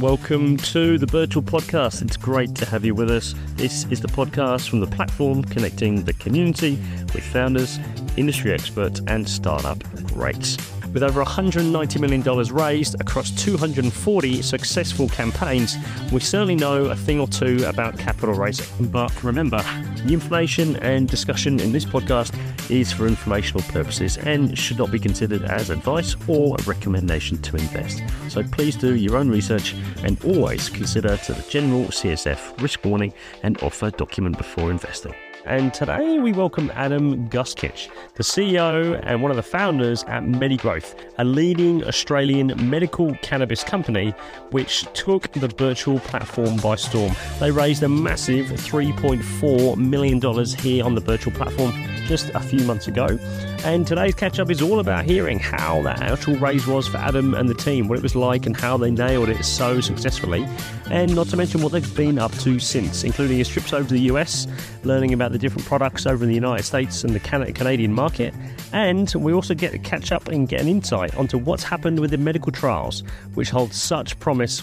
Welcome to the Birchal Podcast. It's great to have you with us. This is the podcast from the platform connecting the community with founders, industry experts, and startup greats. With over $190 million raised across 240 successful campaigns, we certainly know a thing or two about capital raising. But remember, the information and discussion in this podcast is for informational purposes and should not be considered as advice or a recommendation to invest. So please do your own research and always consider to the general CSF risk warning and offer document before investing. And today we welcome Adam Guskitch, the CEO and one of the founders at MediGrowth, a leading Australian medical cannabis company which took the Birchal platform by storm. They raised a massive $3.4 million here on the Birchal platform just a few months ago. And today's catch up is all about hearing how that actual raise was for Adam and the team, what it was like, and how they nailed it so successfully. And not to mention what they've been up to since, including his trips over to the US, learning about the different products over in the United States and the Canadian market. And we also get to catch up and get an insight onto what's happened with the medical trials, which hold such promise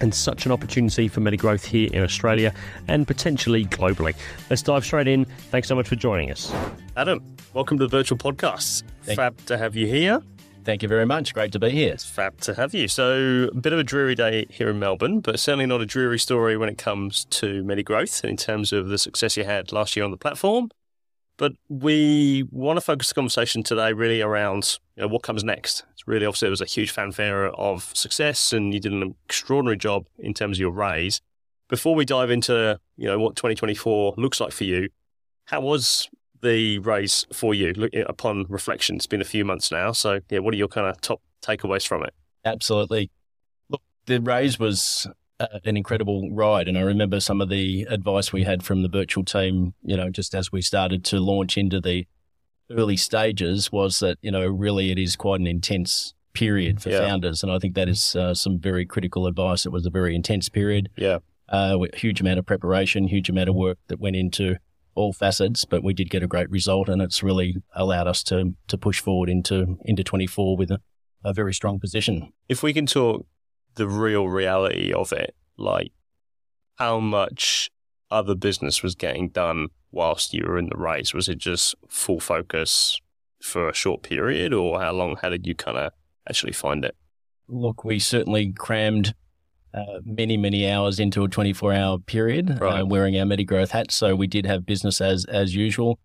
and such an opportunity for MediGrowth here in Australia and potentially globally. Let's dive straight in. Thanks so much for joining us. Adam, welcome to the Birchal podcast. Thank fab to have you here. Thank you very much. Great to be here. It's fab to have you. So, a bit of a dreary day here in Melbourne, but certainly not a dreary story when it comes to MediGrowth in terms of the success you had last year on the platform. But we want to focus the conversation today really around you know, what comes next. It's really obviously there was a huge fanfare of success, and you did an extraordinary job in terms of your raise. Before we dive into you know what 2024 looks like for you, how was the raise for you look, upon reflection? It's been a few months now, so yeah, what are your kind of top takeaways from it? Absolutely. Look, the raise was uh, an incredible ride. And I remember some of the advice we had from the Birchal team, you know, just as we started to launch into the early stages was that, you know, really it is quite an intense period for yeah. founders. And I think that is uh, some very critical advice. It was a very intense period. Yeah. Uh, huge amount of preparation, huge amount of work that went into all facets, but we did get a great result and it's really allowed us to, to push forward into, into 24 with a, a very strong position. If we can talk the real reality of it, like how much other business was getting done whilst you were in the race? Was it just full focus for a short period, or how long? How did you kind of actually find it? Look, we certainly crammed uh, many, many hours into a 24 hour period uh, right. uh, wearing our MediGrowth hats. So we did have business as, as usual,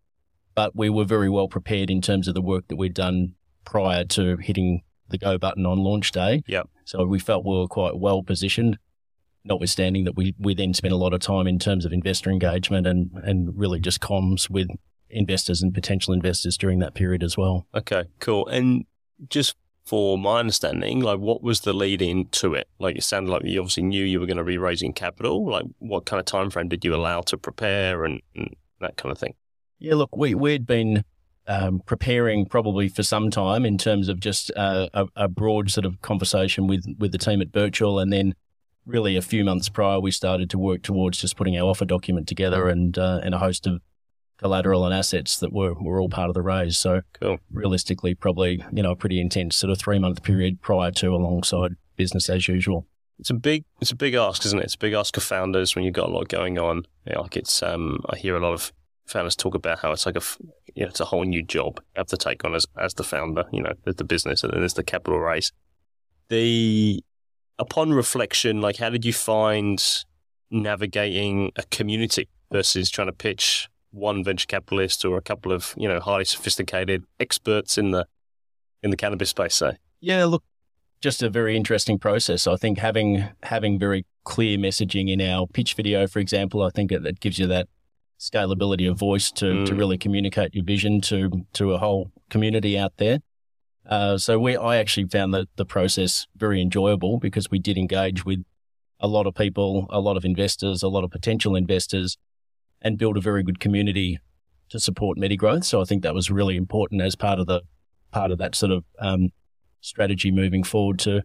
but we were very well prepared in terms of the work that we'd done prior to hitting the go button on launch day. Yep. So we felt we were quite well positioned, notwithstanding that we, we then spent a lot of time in terms of investor engagement and, and really just comms with investors and potential investors during that period as well. Okay, cool. And just for my understanding, like what was the lead in to it? Like it sounded like you obviously knew you were going to be raising capital. Like what kind of time frame did you allow to prepare and, and that kind of thing? Yeah, look, we we'd been um, preparing probably for some time in terms of just uh, a, a, broad sort of conversation with with the team at Birchal, and then really a few months prior we started to work towards just putting our offer document together and uh, and a host of collateral and assets that were were all part of the raise. So cool. realistically, probably you know a pretty intense sort of three month period prior to alongside business as usual. It's a big it's a big ask, isn't it? It's a big ask of founders when you've got a lot going on. You know, like it's um I hear a lot of founders talk about how it's like a you know, it's a whole new job you have to take on as as the founder. You know, there's the business and then there's the capital raise. The upon reflection, like how did you find navigating a community versus trying to pitch one venture capitalist or a couple of you know highly sophisticated experts in the in the cannabis space? Say, yeah, look, just a very interesting process. I think having having very clear messaging in our pitch video, for example, I think it, it gives you that scalability of voice to, mm. to really communicate your vision to to a whole community out there. Uh, so we, I actually found that the process very enjoyable because we did engage with a lot of people, a lot of investors, a lot of potential investors, and build a very good community to support MediGrowth. So I think that was really important as part of the part of that sort of um, strategy moving forward to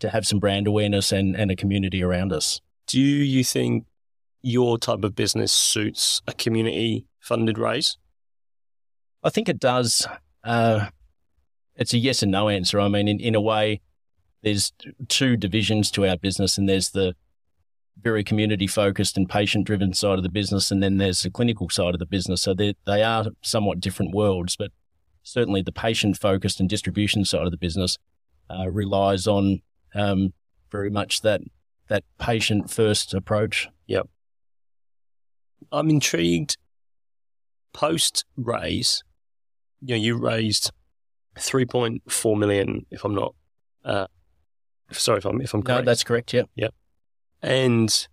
to have some brand awareness and, and a community around us. Do you think your type of business suits a community funded raise? I think it does. Uh, it's a yes and no answer. I mean, in, in a way, there's two divisions to our business, and there's the very community focused and patient driven side of the business, and then there's the clinical side of the business. So they they are somewhat different worlds, but certainly the patient focused and distribution side of the business uh, relies on um, very much that that patient first approach. Yep. I'm intrigued. Post raise, you know, you raised 3.4 million, if I'm not, uh, sorry if I'm if I'm correct. No, that's correct. Yeah. Yep. And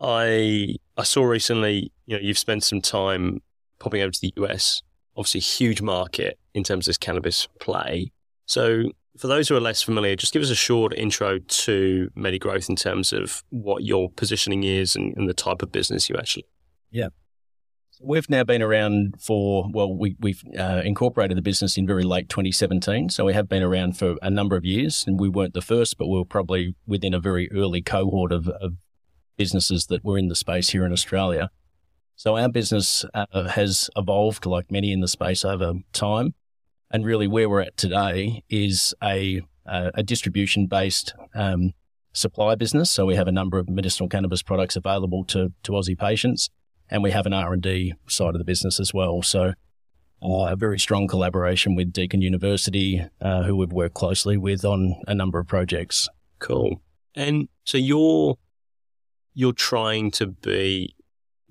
I I saw recently, you know, you've spent some time popping over to the US. Obviously, huge market in terms of this cannabis play. So, for those who are less familiar, just give us a short intro to MediGrowth in terms of what your positioning is and, and the type of business you actually. Yeah. We've now been around for, well, we, we've uh, incorporated the business in very late 2017. So we have been around for a number of years and we weren't the first, but we were probably within a very early cohort of, of businesses that were in the space here in Australia. So our business uh, has evolved like many in the space over time. And really where we're at today is a, a, a distribution based um, supply business. So we have a number of medicinal cannabis products available to, to Aussie patients and we have an R&D side of the business as well. So uh, a very strong collaboration with Deakin University, uh, who we've worked closely with on a number of projects. Cool. And so you're you're trying to be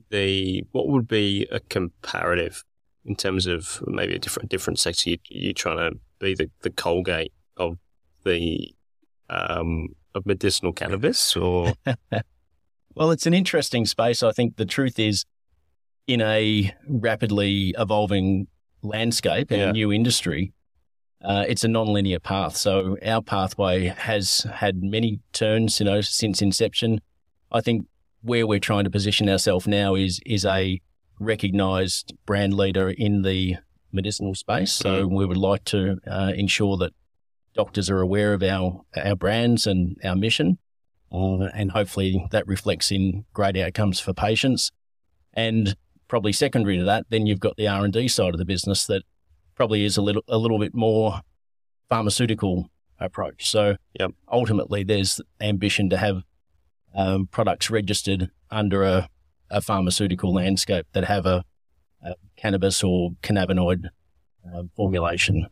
the what would be a comparative in terms of maybe a different different sector. You, you're trying to be the, the Colgate of the um, of medicinal cannabis, or Well, it's an interesting space. I think the truth is, in a rapidly evolving landscape and yeah. a new industry, uh, it's a non-linear path. So our pathway has had many turns, you know, since inception. I think where we're trying to position ourselves now is is a recognised brand leader in the medicinal space. So mm-hmm. we would like to uh, ensure that doctors are aware of our our brands and our mission uh, and hopefully that reflects in great outcomes for patients. And probably secondary to that, then you've got the R and D side of the business that probably is a little a little bit more pharmaceutical approach. So yep. ultimately, there's ambition to have um, products registered under a, a, pharmaceutical landscape that have a, a cannabis or cannabinoid uh, formulation.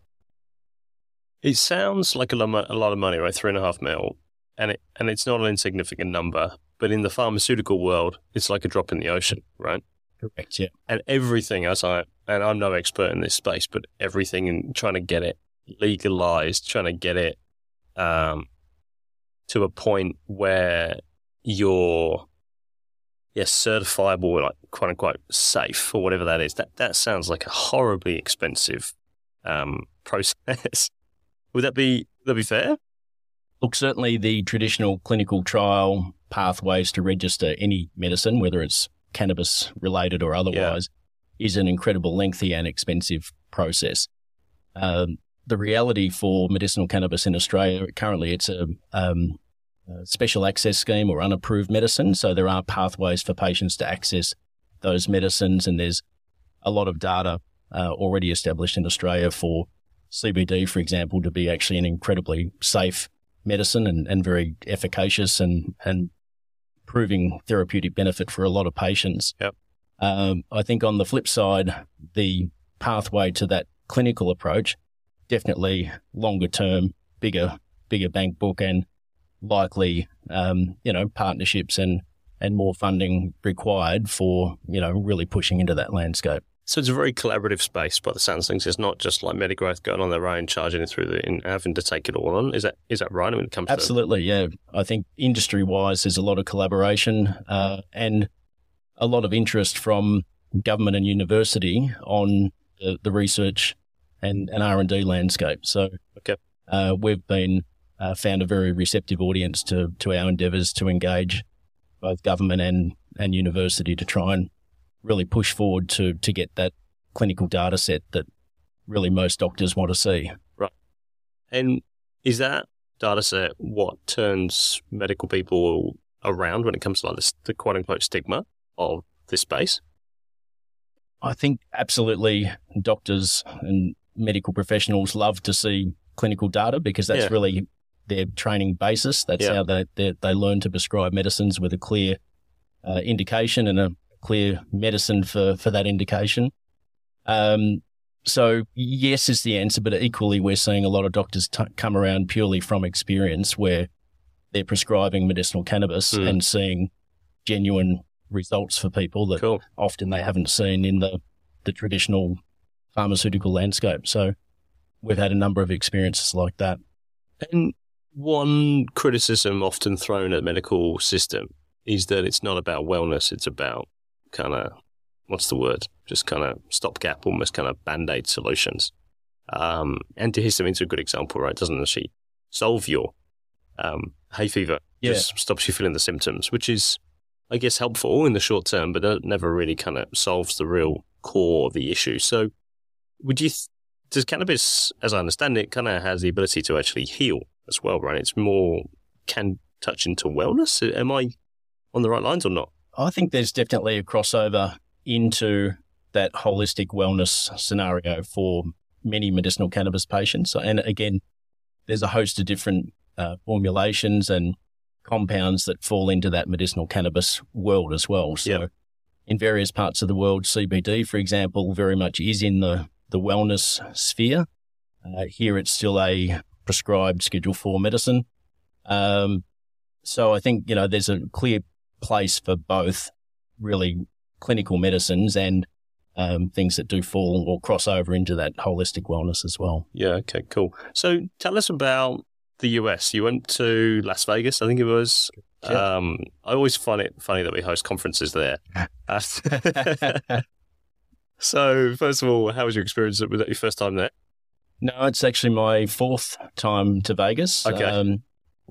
It sounds like a lot, a lot of money, right? Three and a half mil and it and it's not an insignificant number. But in the pharmaceutical world, it's like a drop in the ocean, right? Correct. Yeah. And everything, as I and I'm no expert in this space, but everything in trying to get it legalized, trying to get it um, to a point where you're yes certifiable, like quote unquote safe or whatever that is. That that sounds like a horribly expensive um, process. would that be that be fair? Look, certainly the traditional clinical trial pathways to register any medicine, whether it's cannabis related or otherwise, yeah. is an incredible lengthy and expensive process. Um, the reality for medicinal cannabis in Australia currently it's a, um, a, special access scheme or unapproved medicine. So there are pathways for patients to access those medicines, and there's a lot of data uh, already established in Australia for CBD, for example, to be actually an incredibly safe medicine and, and very efficacious and, and proving therapeutic benefit for a lot of patients. Yep. Um, I think on the flip side, the pathway to that clinical approach definitely longer term, bigger, bigger bank book, and likely, um, you know, partnerships and and more funding required for you know really pushing into that landscape. So it's a very collaborative space by the sounds of things. It's not just like MediGrowth going on their own, charging it through the, and having to take it all on. Is that is that right? When it comes absolutely, to- yeah. I think industry wise, there's a lot of collaboration uh, and a lot of interest from government and university on the, the research and, and R and D landscape. So okay. uh, we've been uh, found a very receptive audience to to our endeavours to engage both government and and university to try and really push forward to to get that clinical data set that really most doctors want to see. Right. And is that data set what turns medical people around when it comes to like this, the quote unquote stigma of this space? I think absolutely doctors and medical professionals love to see clinical data because that's Yeah. really their training basis. That's Yeah. how they, they they learn to prescribe medicines with a clear uh, indication and a clear medicine for for that indication. Um, so yes is the answer, but equally we're seeing a lot of doctors t- come around purely from experience where they're prescribing medicinal cannabis Mm. and seeing genuine results for people that Cool. often they haven't seen in the, the traditional pharmaceutical landscape. So we've had a number of experiences like that. And one criticism often thrown at the medical system is that it's not about wellness, it's about kind of, what's the word? Just kind of stopgap, almost kind of band aid solutions. Um, antihistamine's a good example, right? It doesn't actually solve your um, hay fever, Yeah. just stops you feeling the symptoms, which is, I guess, helpful in the short term, but it never really kind of solves the real core of the issue. So, would you, th- does cannabis, as I understand it, kind of has the ability to actually heal as well, right? It's more can touch into wellness. Am I on the right lines or not? I think there's definitely a crossover into that holistic wellness scenario for many medicinal cannabis patients. And again, there's a host of different uh, formulations and compounds that fall into that medicinal cannabis world as well. So, Yep. in various parts of the world, CBD, for example, very much is in the, the wellness sphere. Uh, here, it's still a prescribed Schedule 4 medicine. Um, so, I think, you know, there's a clear place for both really clinical medicines and um, things that do fall or cross over into that holistic wellness as well. Yeah. Okay. Cool. So, tell us about the US. You went to Las Vegas, I think it was. Yeah. Um, I always find it funny that we host conferences there. So, first of all, how was your experience? Was that your first time there? No, it's actually my fourth time to Vegas. Okay. Um,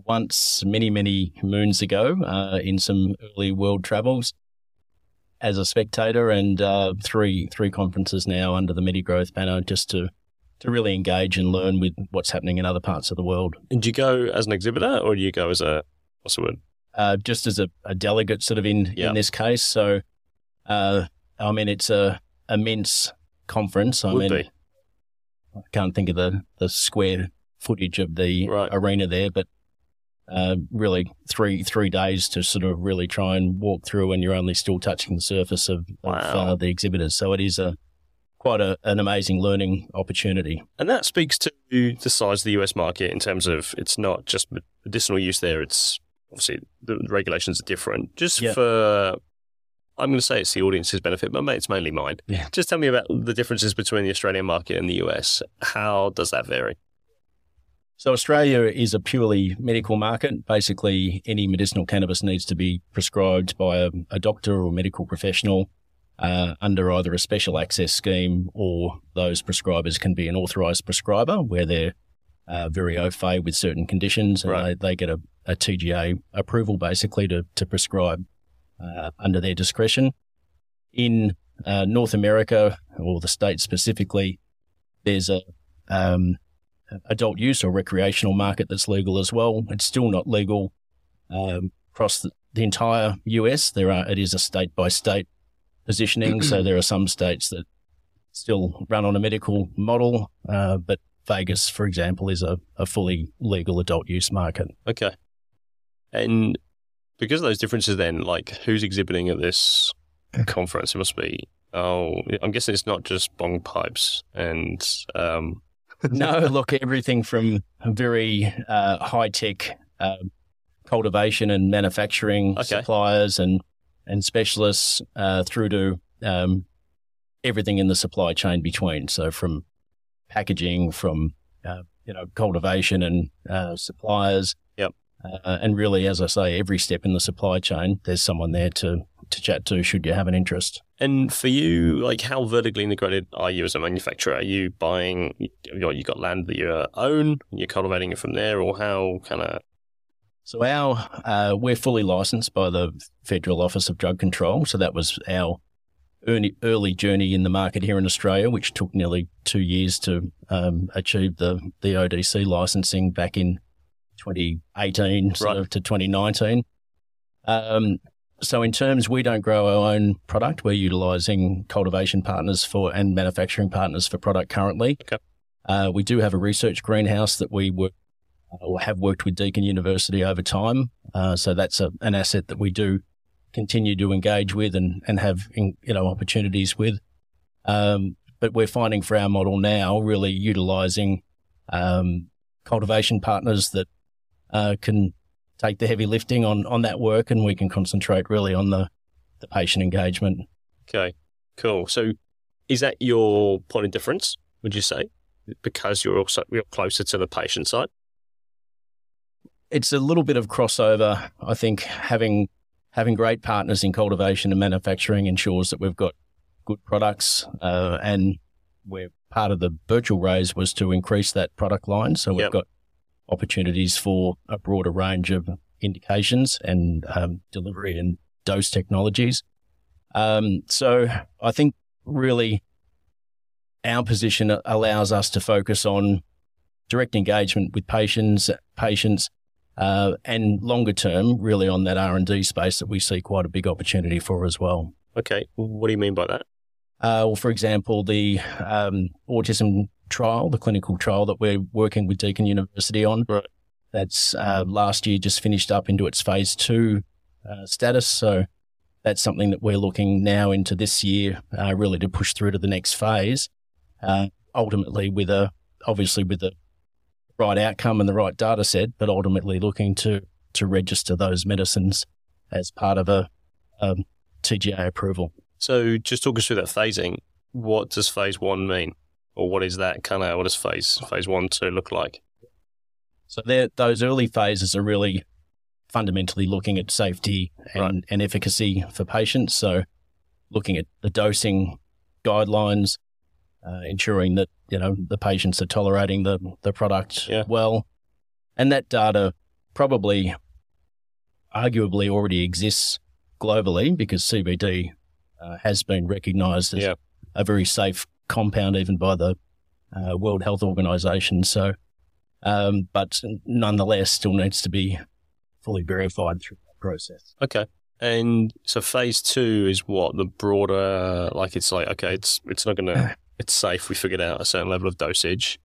once many, many moons ago uh, in some early world travels as a spectator and uh, three three conferences now under the MediGrowth banner just to, to really engage and learn with what's happening in other parts of the world. And do you go as an exhibitor or do you go as a, what's the word? uh, just as a, a delegate, sort of in Yeah. in this case. So, uh, I mean, it's a immense conference. I Would mean, be. I can't think of the the square footage of the Right. arena there, but uh, really three three days to sort of really try and walk through, and you're only still touching the surface of, of uh, the exhibitors. So it is a quite a, an amazing learning opportunity. And that speaks to the size of the US market in terms of it's not just medicinal use there. It's obviously the regulations are different. Just Yeah. for, I'm going to say it's the audience's benefit, but it's mainly mine. Yeah. Just tell me about the differences between the Australian market and the US. How does that vary? So Australia is a purely medical market. Basically, any medicinal cannabis needs to be prescribed by a, a doctor or medical professional uh, under either a special access scheme or those prescribers can be an authorised prescriber where they're uh, very au fait with certain conditions and Right. they, they get a, a TGA approval basically to, to prescribe uh, under their discretion. In uh, North America or the States specifically, there's a um, adult use or recreational market that's legal as well. It's still not legal um, across the, the entire US. There are it is a state by state positioning. so there are some states that still run on a medical model, uh, but Vegas, for example, is a, a fully legal adult use market. Okay. And because of those differences, then, like, who's exhibiting at this conference? It must be, oh, I'm guessing it's not just bong pipes and, um, no, look, everything from very uh, high tech uh, cultivation and manufacturing Okay. suppliers and and specialists uh, through to um, everything in the supply chain between. So from packaging, from uh, you know cultivation and uh, suppliers. Yep. Uh, and really, as I say, every step in the supply chain, there's someone there to to chat to should you have an interest. And for you, like, how vertically integrated are you as a manufacturer? Are you buying, you know, you got land that you own, and you're cultivating it from there, or how kind of, So our uh, we're fully licensed by the Federal Office of Drug Control. So that was our early, early journey in the market here in Australia, which took nearly two years to um, achieve the the ODC licensing back in 2018 sort of to 2019. Um, so in terms, we don't grow our own product. We're utilizing cultivation partners for and manufacturing partners for product currently. Okay. Uh, we do have a research greenhouse that we work or have worked with Deakin University over time. Uh, so that's a, an asset that we do continue to engage with and, and have in, you know opportunities with. Um, but we're finding for our model now really utilizing um, cultivation partners that uh, can take the heavy lifting on on that work, and we can concentrate really on the the patient engagement. Okay, cool. So, is that your point of difference? Would you say because you're also you're closer to the patient side? It's a little bit of crossover. I think having having great partners in cultivation and manufacturing ensures that we've got good products, uh, and we're part of the Birchal raise was to increase that product line. So we've Yep. got opportunities for a broader range of indications and um, delivery and dose technologies. Um, so I think really our position allows us to focus on direct engagement with patients, patients, uh, and longer term, really on that R and D space that we see quite a big opportunity for as well. Okay, what do you mean by that? Uh, well, for example, the um, autism trial, the clinical trial that we're working with Deakin University on, Right. that's uh, last year just finished up into its phase two uh, status. So that's something that we're looking now into this year, uh, really to push through to the next phase. Uh, ultimately, with a obviously with the right outcome and the right data set, but ultimately looking to to register those medicines as part of a um, TGA approval. So, just talk us through that phasing. What does phase one mean, or what is that kind of? What does phase phase one two look like? So those early phases are really fundamentally looking at safety and, Right. and efficacy for patients. So looking at the dosing guidelines, uh, ensuring that you know the patients are tolerating the the product Yeah. well, and that data probably, arguably, already exists globally because CBD uh, has been recognised as Yeah. a very safe compound, even by the uh, World Health Organization. So, um, but nonetheless, still needs to be fully verified through that process. Okay. And so phase two is what the broader, like it's like okay, it's it's not gonna, it's safe. We figured out a certain level of dosage.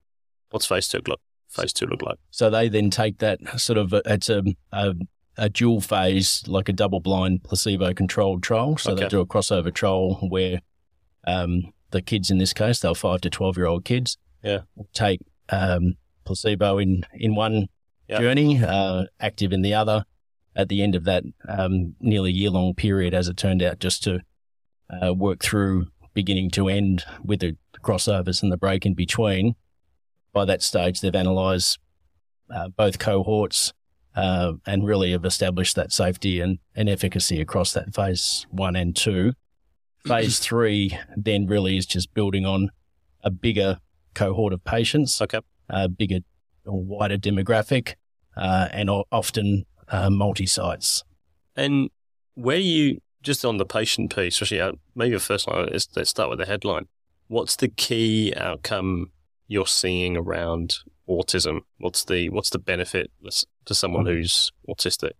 What's phase two look? Phase two look like? So they then take that sort of it's a a, a dual phase, like a double blind placebo controlled trial. So Okay. they do a crossover trial where um, the kids in this case, they're five to twelve year old kids, Yeah. take um, placebo in in one Yeah. journey, uh, active in the other. At the end of that um, nearly year long period, as it turned out, just to uh, work through beginning to end with the crossovers and the break in between. By that stage, they've analysed uh, both cohorts uh, and really have established that safety and, and efficacy across that phase one and two. Phase three then really is just building on a bigger cohort of patients, Okay. a bigger or wider demographic, uh, and often uh, multi sites. And where you just on the patient piece, especially uh, maybe the first line. Let's, let's start with the headline. What's the key outcome you're seeing around autism? What's the what's the benefit to someone who's autistic?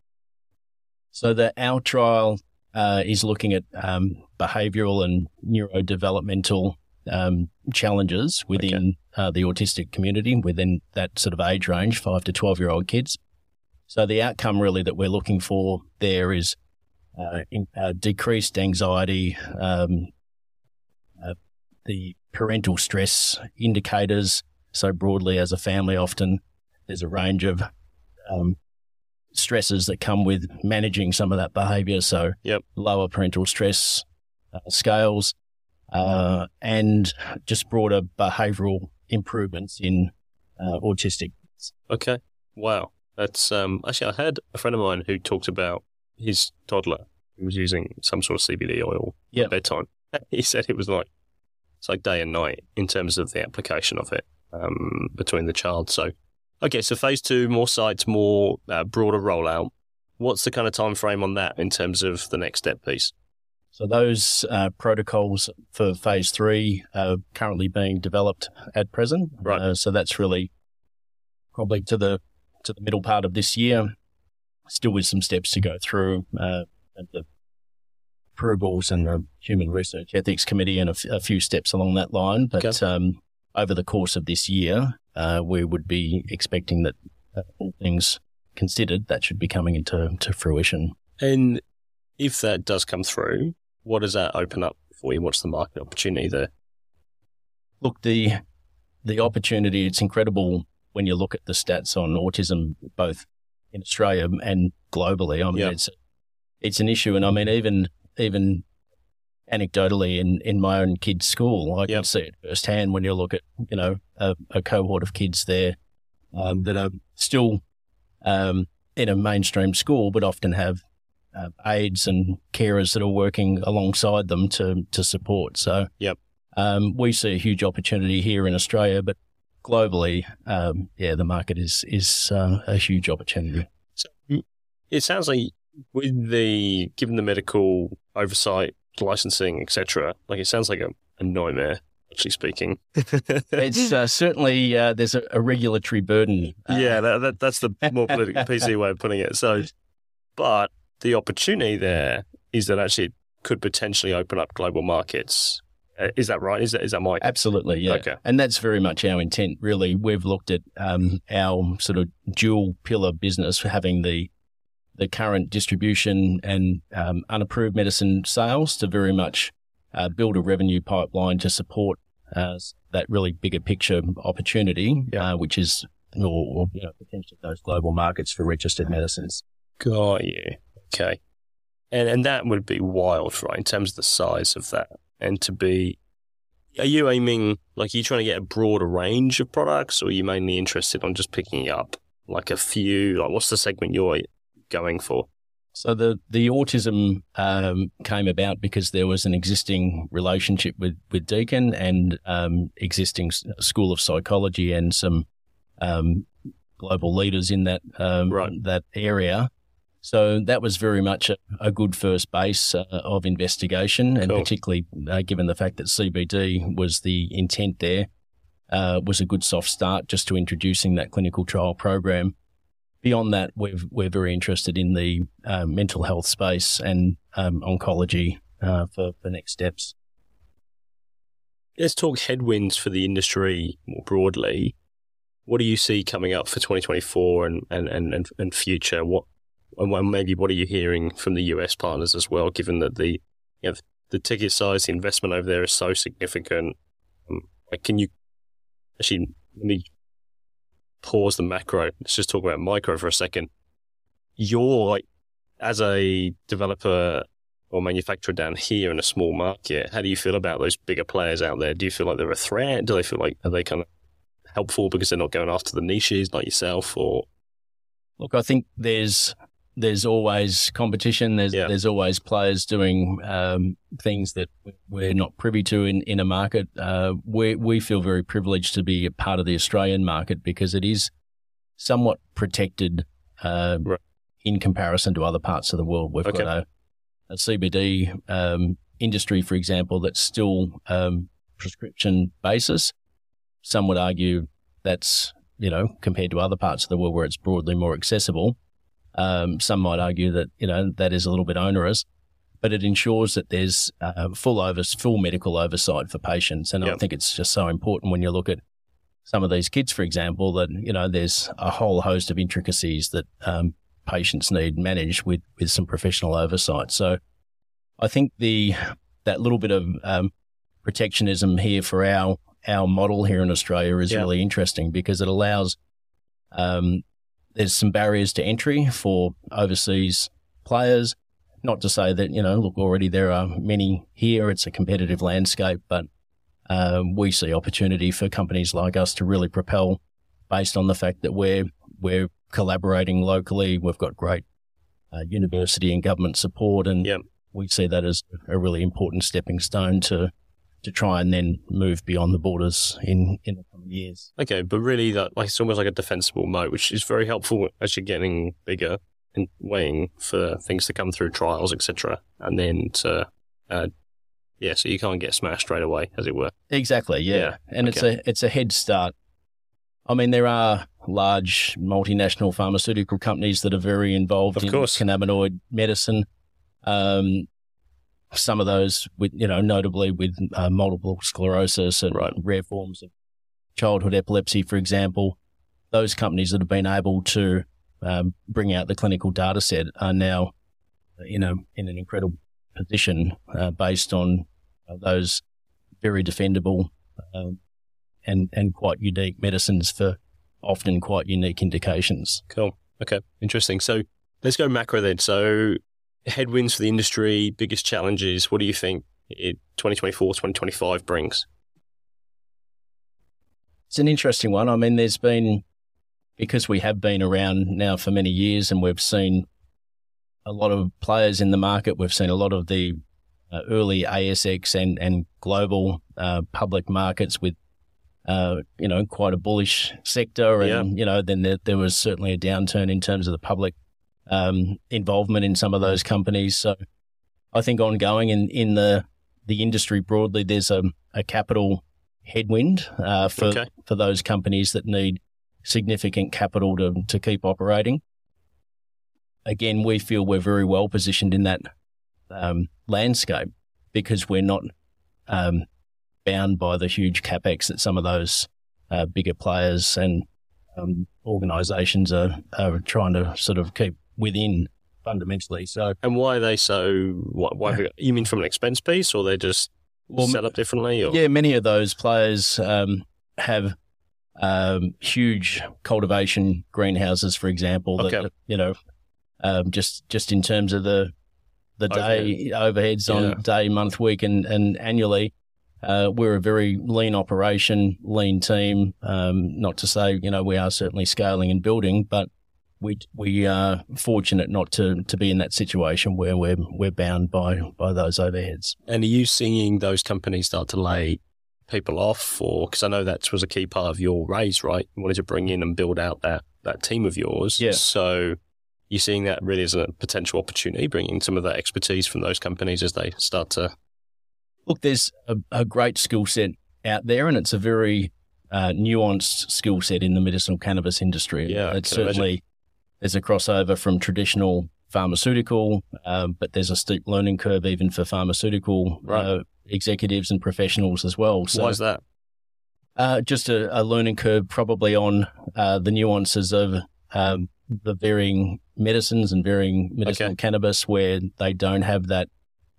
So the our trial uh, is looking at um, behavioural and neurodevelopmental um, challenges within uh, the autistic community, within that sort of age range, five to twelve year old kids. So the outcome really that we're looking for there is uh, in, uh, decreased anxiety, um, uh, the parental stress indicators. So broadly, as a family, often there's a range of um, stresses that come with managing some of that behaviour. So Yep. lower parental stress uh, scales uh, and just broader behavioural improvements in uh, autistic. Okay. Wow. That's um actually I had a friend of mine who talked about his toddler who was using some sort of CBD oil Yep. at bedtime. He said it was like it's like day and night in terms of the application of it um, between the child. So okay, so phase two, more sites, more uh, broader rollout. What's the kind of time frame on that in terms of the next step piece? So those uh, protocols for phase three are currently being developed at present. Right. Uh, so that's really probably to the to the middle part of this year. Still with some steps to go through uh, at the approvals and the Human Research Ethics Committee and a, f- a few steps along that line. But Okay. um, over the course of this year, uh, we would be expecting that uh, all things considered, that should be coming into to fruition. And if that does come through, what does that open up for you? What's the market opportunity there? Look, the the opportunity, it's incredible when you look at the stats on autism, both in Australia and globally. I mean, Yeah. it's it's an issue, and I mean, even even anecdotally in, in my own kids' school, I Yep. can see it firsthand when you look at you know a, a cohort of kids there um, that are still um, in a mainstream school, but often have uh, aides and carers that are working alongside them to to support. So, Yep. um, we see a huge opportunity here in Australia, but globally, um, yeah, the market is is uh, a huge opportunity. So It sounds like with the given the medical oversight, licensing, etc. Like it sounds like a, a nightmare. Actually speaking, It's uh, certainly uh, there's a, a regulatory burden. uh, yeah, that, that, that's the more political PC way of putting it. So, but the opportunity there is that actually it could potentially open up global markets. Uh, is that right? Is that is that my Absolutely, yeah. Okay. And that's very much our intent, really. We've looked at um, our sort of dual pillar business for having the the current distribution and um, unapproved medicine sales to very much uh, build a revenue pipeline to support uh, that really bigger picture opportunity, Yeah. uh, which is or, or you know, potentially those global markets for registered medicines. Got you. Okay. And and that would be wild, right? In terms of the size of that, and to be, are you aiming like are you trying to get a broader range of products, or are you mainly interested on just picking up like a few? Like, what's the segment you're going for? So the the autism um, came about because there was an existing relationship with with Deakin and um, existing school of psychology and some um, global leaders in that um, Right. that area. So that was very much a, a good first base uh, of investigation, and Cool. particularly uh, given the fact that CBD was the intent there, uh, was a good soft start just to introducing that clinical trial program beyond that, we've, we're very interested in the uh, mental health space and um, oncology uh, for, for next steps. Let's talk headwinds for the industry more broadly. What do you see coming up for 2024 and and and and, future? What and maybe what are you hearing from the US partners as well? Given that the you know, the ticket size, the investment over there is so significant. Um, can you actually let me pause the macro? Let's just talk about micro for a second. You're like as a developer or manufacturer down here in a small market, how do you feel about those bigger players out there? Do you feel like they're a threat? Do they feel like are they kind of helpful because they're not going after the niches like yourself? Or Look, I think there's there's always competition. There's Yeah. there's always players doing um, things that we're not privy to in, in a market. Uh, we we feel very privileged to be a part of the Australian market because it is somewhat protected uh, Right. in comparison to other parts of the world. We've Okay. got a, a CBD um, industry, for example, that's still um, prescription basis. Some would argue that's you know compared to other parts of the world where it's broadly more accessible. Um, some might argue that you know that is a little bit onerous, but it ensures that there's uh, full over full medical oversight for patients, and I think it's just so important when you look at some of these kids, for example, that you know there's a whole host of intricacies that um, patients need managed with with some professional oversight. So, I think the that little bit of um, protectionism here for our our model here in Australia is Yeah. really interesting because it allows um, there's some barriers to entry for overseas players. Not to say that you know, look, already there are many here. It's a competitive landscape, but um, we see opportunity for companies like us to really propel, based on the fact that we're we're collaborating locally. We've got great uh, university and government support, and Yep. we see that as a really important stepping stone to to try and then move beyond the borders in in the coming years. okay, but really that like it's almost like a defensible moat, which is very helpful as you're getting bigger and waiting for things to come through trials, etc. And then to uh, yeah, so you can't get smashed straight away, as it were. Exactly, yeah. Yeah, And it's a it's a head start. I mean, there are large multinational pharmaceutical companies that are very involved Of in course. cannabinoid medicine. Um, some of those with, you know, notably with uh, multiple sclerosis and Right. rare forms of childhood epilepsy, for example, those companies that have been able to um, bring out the clinical data set are now, you know, in an incredible position uh, based on uh, those very defendable um, and and quite unique medicines for often quite unique indications. Cool. Okay. Interesting. So let's go macro then. So headwinds for the industry, biggest challenges. What do you think it 2024, 2025 brings? It's an interesting one. I mean, there's been, because we have been around now for many years and we've seen a lot of players in the market, we've seen a lot of the uh, early ASX and, and global uh, public markets with, uh, you know, quite a bullish sector. And, you know, then there, there was certainly a downturn in terms of the public um, involvement in some of those companies. So I think ongoing in, in the, the industry broadly, there's a, a capital headwind uh, for Okay. for those companies that need significant capital to to keep operating. Again, we feel we're very well positioned in that um, landscape because we're not um, bound by the huge capex that some of those uh, bigger players and um, organisations are, are trying to sort of keep within fundamentally. So And why are they so? Why, why you mean from an expense piece, or they're just Well, set up differently? Or Yeah, many of those players um, have um, huge cultivation greenhouses, for example. That, Okay. you know, um, just just in terms of the the day overheads Yeah. on day, month, week, and and annually. Uh, we're a very lean operation, lean team. Um, not to say, you know, we are certainly scaling and building, but we we are fortunate not to to be in that situation where we're we're bound by by those overheads. And are you seeing those companies start to lay people off, or because I know that was a key part of your raise, right? You wanted to bring in and build out that that team of yours. Yeah. So you're seeing that really as a potential opportunity, bringing some of that expertise from those companies as they start to. Look, there's a, a great skill set out there, and it's a very uh, nuanced skill set in the medicinal cannabis industry. Yeah, it's can imagine. There's a crossover from traditional pharmaceutical, um, but there's a steep learning curve even for pharmaceutical Right. uh, executives and professionals as well. So Why is that? uh, just a, a learning curve, probably on uh, the nuances of um, the varying medicines and varying medicinal Okay. cannabis, where they don't have that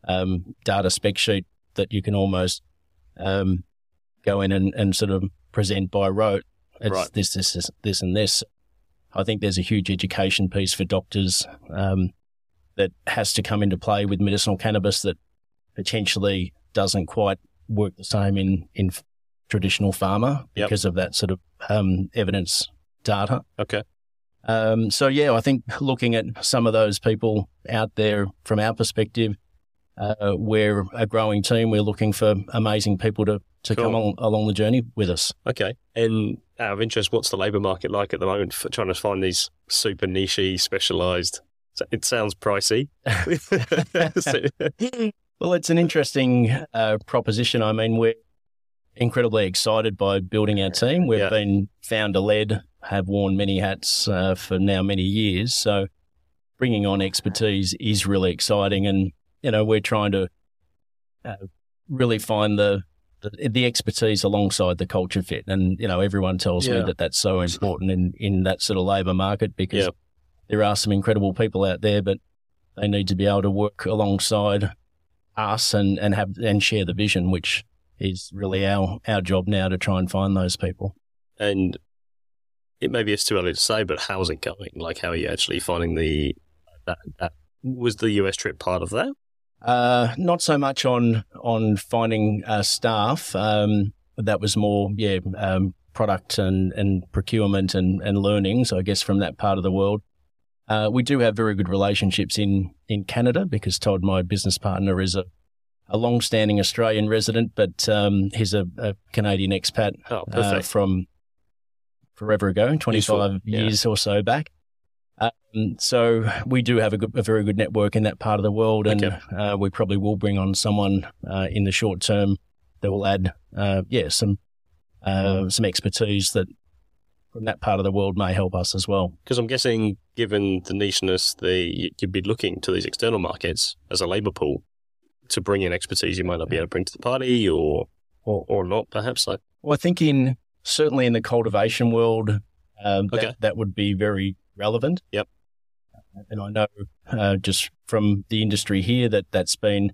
um, data spec sheet that you can almost um, go in and, and sort of present by rote. It's Right. this, this, this, this, and this. I think there's a huge education piece for doctors um, that has to come into play with medicinal cannabis that potentially doesn't quite work the same in in traditional pharma Yep. because of that sort of um, evidence data. Okay. Um, so yeah, I think looking at some of those people out there from our perspective, uh, we're a growing team. We're looking for amazing people to to Cool. come on, along the journey with us. Okay. And out of interest, what's the labour market like at the moment for trying to find these super nichey, specialised? It sounds pricey. Well, it's an interesting uh, proposition. I mean, we're incredibly excited by building our team. We've Yeah. been founder led, have worn many hats uh, for now many years. So bringing on expertise is really exciting. And, you know, we're trying to uh, really find the, the the expertise alongside the culture fit. And, you know, everyone tells Yeah. me that that's so important in, in that sort of labour market because Yeah. there are some incredible people out there, but they need to be able to work alongside us and, and have and share the vision, which is really our our job now to try and find those people. and it maybe it's too early to say, but how's it going? Like, how are you actually finding the that that was the US trip part of that? Uh, not so much on on finding uh, staff. Um, that was more yeah um, product and, and procurement and, and learnings, I guess, from that part of the world. Uh, we do have very good relationships in, in Canada because Todd, my business partner, is a, a long-standing Australian resident, but um, he's a, a Canadian expat Oh, uh, from forever ago, 25 Useful, yeah. years or so back. Um, so we do have a, good, a very good network in that part of the world, and Okay. uh, we probably will bring on someone uh, in the short term that will add, uh, yeah, some uh, some expertise that from that part of the world may help us as well. Because I'm guessing, given the nicheness, the you'd be looking to these external markets as a labour pool. to bring in expertise you might not be able to bring to the party, or or, or not, perhaps? Like, well, I think in certainly in the cultivation world, um, Okay. that, that would be very relevant. Yep. And I know uh, just from the industry here that that's been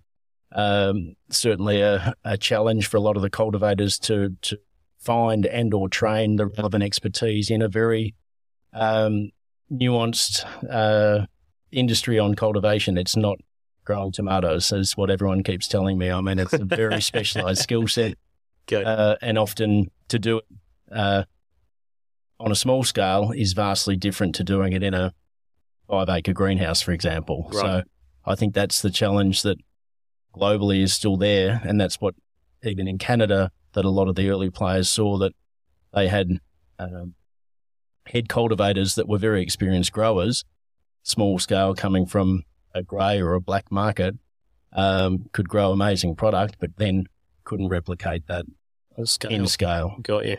um, certainly a, a challenge for a lot of the cultivators to to find and or train the relevant expertise in a very um, nuanced uh, industry on cultivation. It's not growing tomatoes, is what everyone keeps telling me. I mean, it's a very specialized skill set uh, and often to do it uh, on a small scale is vastly different to doing it in a five acre greenhouse, for example. Right. So I think that's the challenge that globally is still there, and that's what even in Canada that a lot of the early players saw that they had um, head cultivators that were very experienced growers, small scale coming from a grey or a black market, um, could grow amazing product, but then couldn't replicate that scale. in scale. Got you.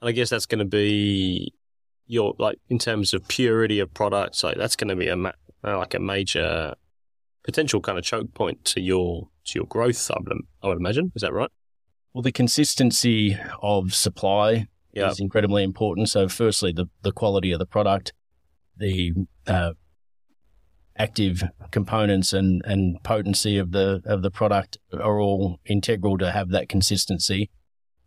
And I guess that's going to be your like in terms of purity of products. Like that's going to be a ma- uh, like a major potential kind of choke point to your to your growth. I would, I would imagine. Is that right? Well, the consistency of supply Yeah. is incredibly important. So, firstly, the, the quality of the product, the uh, active components and, and potency of the of the product are all integral to have that consistency.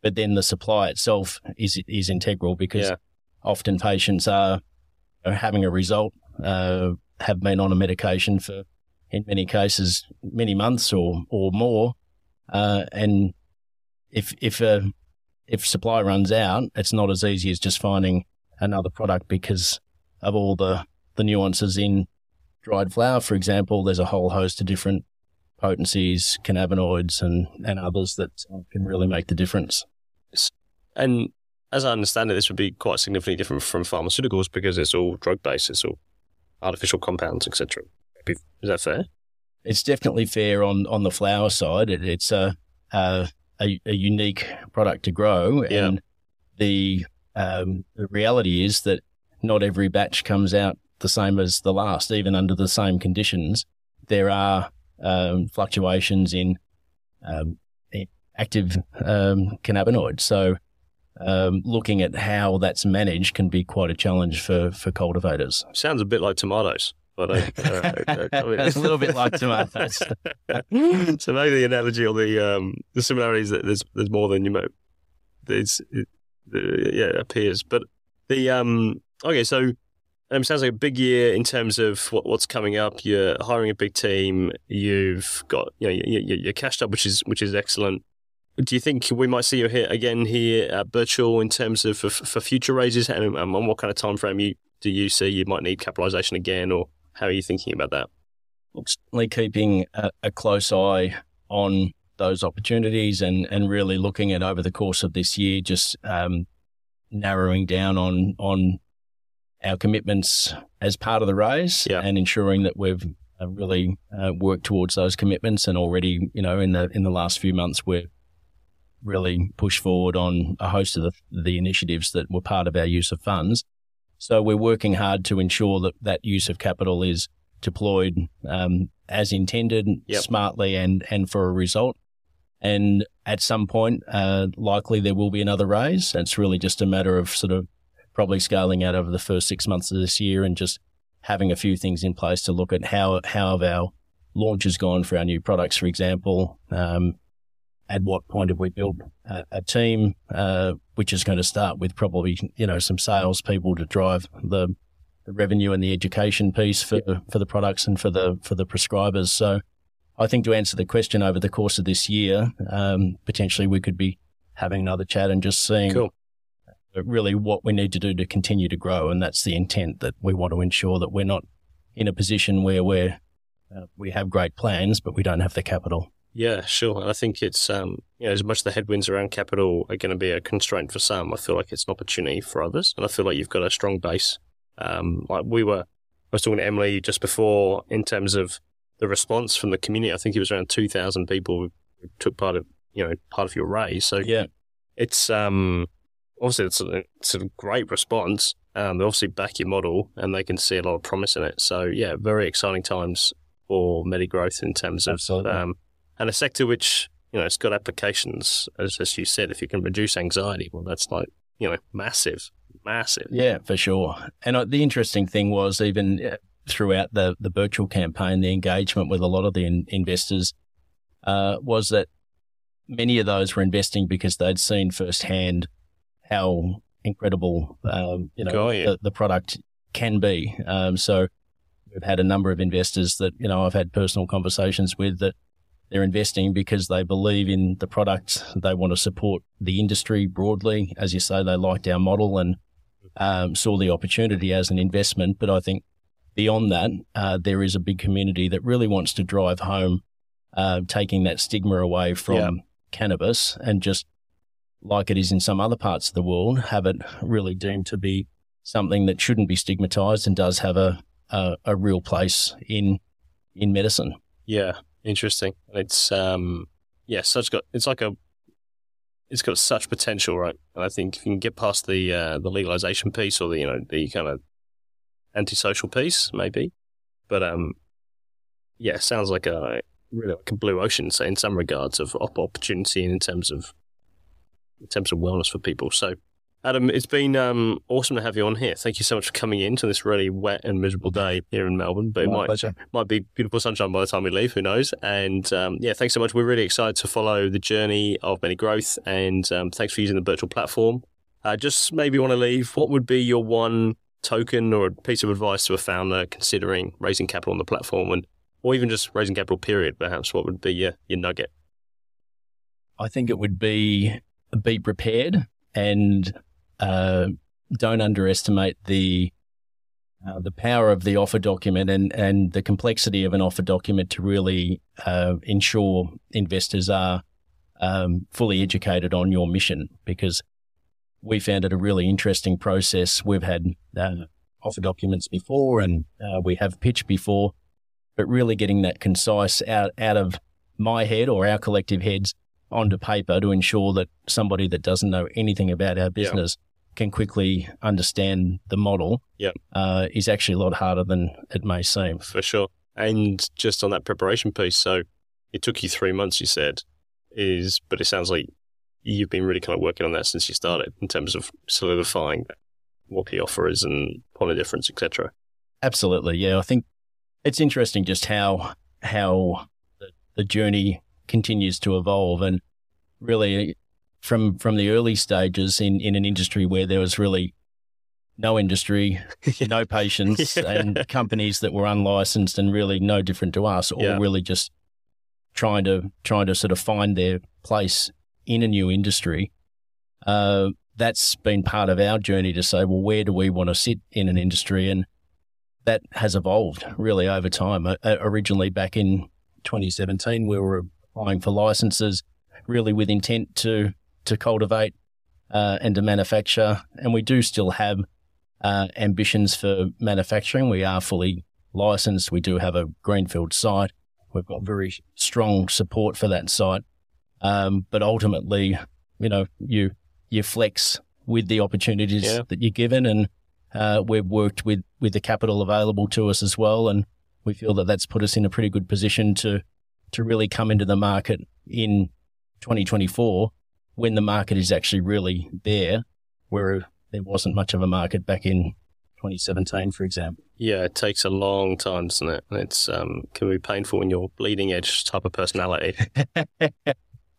But then the supply itself is is integral because Yeah. often patients are, are having a result, uh, have been on a medication for, in many cases, many months or or more, uh, and if if uh, if supply runs out, it's not as easy as just finding another product because of all the the nuances in dried flower, for example. There's a whole host of different potencies, cannabinoids, and and others that uh, can really make the difference. And as I understand it, this would be quite significantly different from pharmaceuticals because it's all drug based. It's all artificial compounds, etc. Is that fair? It's definitely fair on on the flower side. It, it's a, a a a unique product to grow, Yeah. and the um, the reality is that not every batch comes out the same as the last, even under the same conditions. There are um, fluctuations in um, in active um, cannabinoids. So, um, looking at how that's managed can be quite a challenge for for cultivators. Sounds a bit like tomatoes. But I, uh, I mean- a little bit like tomatoes. so maybe the analogy or the um, the similarities that there's there's more than you might there's it, yeah appears but the um okay so um, sounds like a big year in terms of what, what's coming up. You're hiring a big team. You've got you know you, you're cashed up which is which is excellent. Do you think we might see you here again here at Birchal in terms of for, for future raises? And um, on what kind of time frame you do you see you might need capitalization again or how are you thinking about that? Certainly keeping a, a close eye on those opportunities and, and really looking at over the course of this year, just um, narrowing down on on our commitments as part of the raise Yeah. and ensuring that we've uh, really uh, worked towards those commitments and already, you know, in the in the last few months we've really pushed forward on a host of the, the initiatives that were part of our use of funds. So we're working hard to ensure that that use of capital is deployed um, as intended, Yep. smartly, and and for a result. And at some point, uh, likely there will be another raise. It's really just a matter of sort of probably scaling out over the first six months of this year and just having a few things in place to look at how how have our launches gone for our new products, for example. Um, at what point have we built a, a team, uh, which is going to start with probably you know some sales people to drive the the revenue and the education piece for for the products and for the for the prescribers. So, I think to answer the question over the course of this year, um, potentially we could be having another chat and just seeing Cool. Really what we need to do to continue to grow, and that's the intent that we want to ensure that we're not in a position where we're uh, we have great plans but we don't have the capital. Yeah, sure. And I think it's um, you know, as much the headwinds around capital are going to be a constraint for some. I feel like it's an opportunity for others, and I feel like you've got a strong base. Um, like we were, I was talking to Emily just before in terms of the response from the community. I think it was around two thousand people who took part of you know part of your raise. So Yeah, it's um obviously it's a, it's a great response. Um, they obviously back your model and they can see a lot of promise in it. So yeah, very exciting times for MediGrowth in terms of Absolutely. um, and a sector which you know it's got applications as, as you said. If you can reduce anxiety, well, that's like you know massive, massive. Yeah, for sure. And uh, the interesting thing was even uh, throughout the the Birchal campaign, the engagement with a lot of the in- investors uh, was that many of those were investing because they'd seen firsthand how incredible um, you know Oh, yeah. the, the product can be. Um, so we've had a number of investors that you know I've had personal conversations with that they're investing because they believe in the product. They want to support the industry broadly. As you say, they liked our model and um, saw the opportunity as an investment. But I think beyond that, uh, there is a big community that really wants to drive home uh, taking that stigma away from Yeah. cannabis and just like it is in some other parts of the world, have it really deemed to be something that shouldn't be stigmatized and does have a a, a real place in in medicine. Yeah, interesting. It's um yeah, such got it's like a it's got such potential, right? And I think if you can get past the uh, the legalization piece or the you know the kind of antisocial piece, maybe. But um, yeah, sounds like a really like a blue ocean, say in some regards of opportunity and in terms of in terms of wellness for people. So, Adam, it's been um awesome to have you on here. Thank you so much for coming in to this really wet and miserable day here in Melbourne. But it My might pleasure. might be beautiful sunshine by the time we leave. Who knows? And um, yeah, thanks so much. We're really excited to follow the journey of MediGrowth, and um, thanks for using the Birchal platform. Uh, just maybe want to leave. What would be your one token or a piece of advice to a founder considering raising capital on the platform, and or even just raising capital? Period. Perhaps what would be your your nugget? I think it would be be prepared and uh, don't underestimate the uh, the power of the offer document and, and the complexity of an offer document to really uh, ensure investors are um, fully educated on your mission because we found it a really interesting process. We've had uh, offer documents before and uh, we have pitched before, but really getting that concise out, out of my head or our collective heads onto paper to ensure that somebody that doesn't know anything about our business can quickly understand the model Yep. uh, is actually a lot harder than it may seem. For sure. And just on that preparation piece, so it took you three months, you said, is but it sounds like you've been really kind of working on that since you started in terms of solidifying what the offer is and point of difference, etc. Absolutely, yeah. I think it's interesting just how how the, the journey continues to evolve, and really from from the early stages in in an industry where there was really no industry, no patients, Yeah. and companies that were unlicensed and really no different to us, all Yeah. really just trying to trying to sort of find their place in a new industry. Uh, that's been part of our journey to say, well, where do we want to sit in an industry? And that has evolved really over time. Uh, uh, originally, back in 2017, we were applying for licenses, really with intent to to cultivate uh, and to manufacture. And we do still have uh, ambitions for manufacturing. We are fully licensed. We do have a greenfield site. We've got very strong support for that site. Um, but ultimately, you know, you you flex with the opportunities Yeah. that you're given, and uh, we've worked with with the capital available to us as well, and we feel that that's put us in a pretty good position to to really come into the market in 2024 when the market is actually really there, where there wasn't much of a market back in 2017, for example. Yeah, it takes a long time, doesn't it? It's um can be painful when you're bleeding edge type of personality.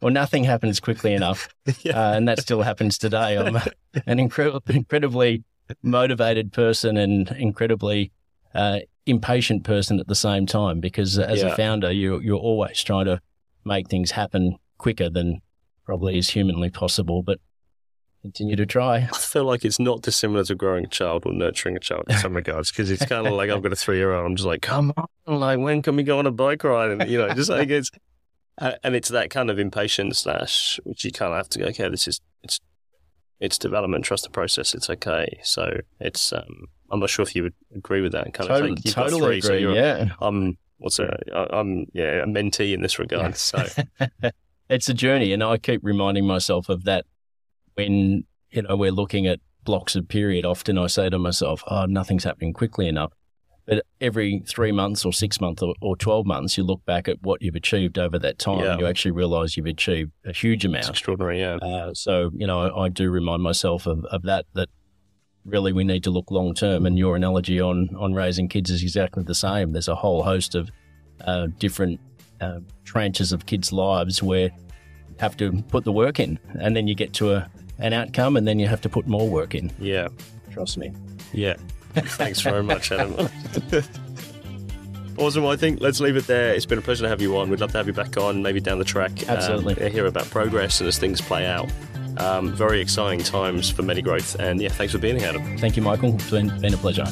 well, nothing happens quickly enough, Yeah. uh, and that still happens today. I'm an incredible, incredibly motivated person and incredibly uh, impatient person at the same time. Because as Yeah. a founder, you you're always trying to make things happen quicker than probably is humanly possible, but continue to try. I feel like it's not dissimilar to growing a child or nurturing a child in some regards because it's kind of like I've got a three year old. I'm just like, come on, like when can we go on a bike ride? And you know, just like it's uh, and it's that kind of impatience slash which you kind of have to go. Okay, this is it's it's development. Trust the process. It's okay. So it's um I'm not sure if you would agree with that. Kind of Totally, like you've got totally three, so agree. you're yeah. I'm what's a I'm yeah a mentee in this regard. So it's a journey, and I keep reminding myself of that when you know we're looking at blocks of period. Often I say to myself, "Oh, nothing's happening quickly enough," But every three months or six months or, or 12 months, you look back at what you've achieved over that time. Yeah. And you actually realize you've achieved a huge It's amount. extraordinary, yeah. Uh, so, you know, I, I do remind myself of, of that, that really we need to look long term. And your analogy on, on raising kids is exactly the same. There's a whole host of uh, different uh, tranches of kids' lives where you have to put the work in and then you get to a, an outcome and then you have to put more work in. Yeah, Trust me. yeah. Thanks very much, Adam. awesome. Well, I think let's leave it there. It's been a pleasure to have you on. We'd love to have you back on, maybe down the track. um, Absolutely. hear about progress and as things play out. Um, very exciting times for MediGrowth. And yeah, thanks for being here, Adam. Thank you, Michael. It's been, been a pleasure.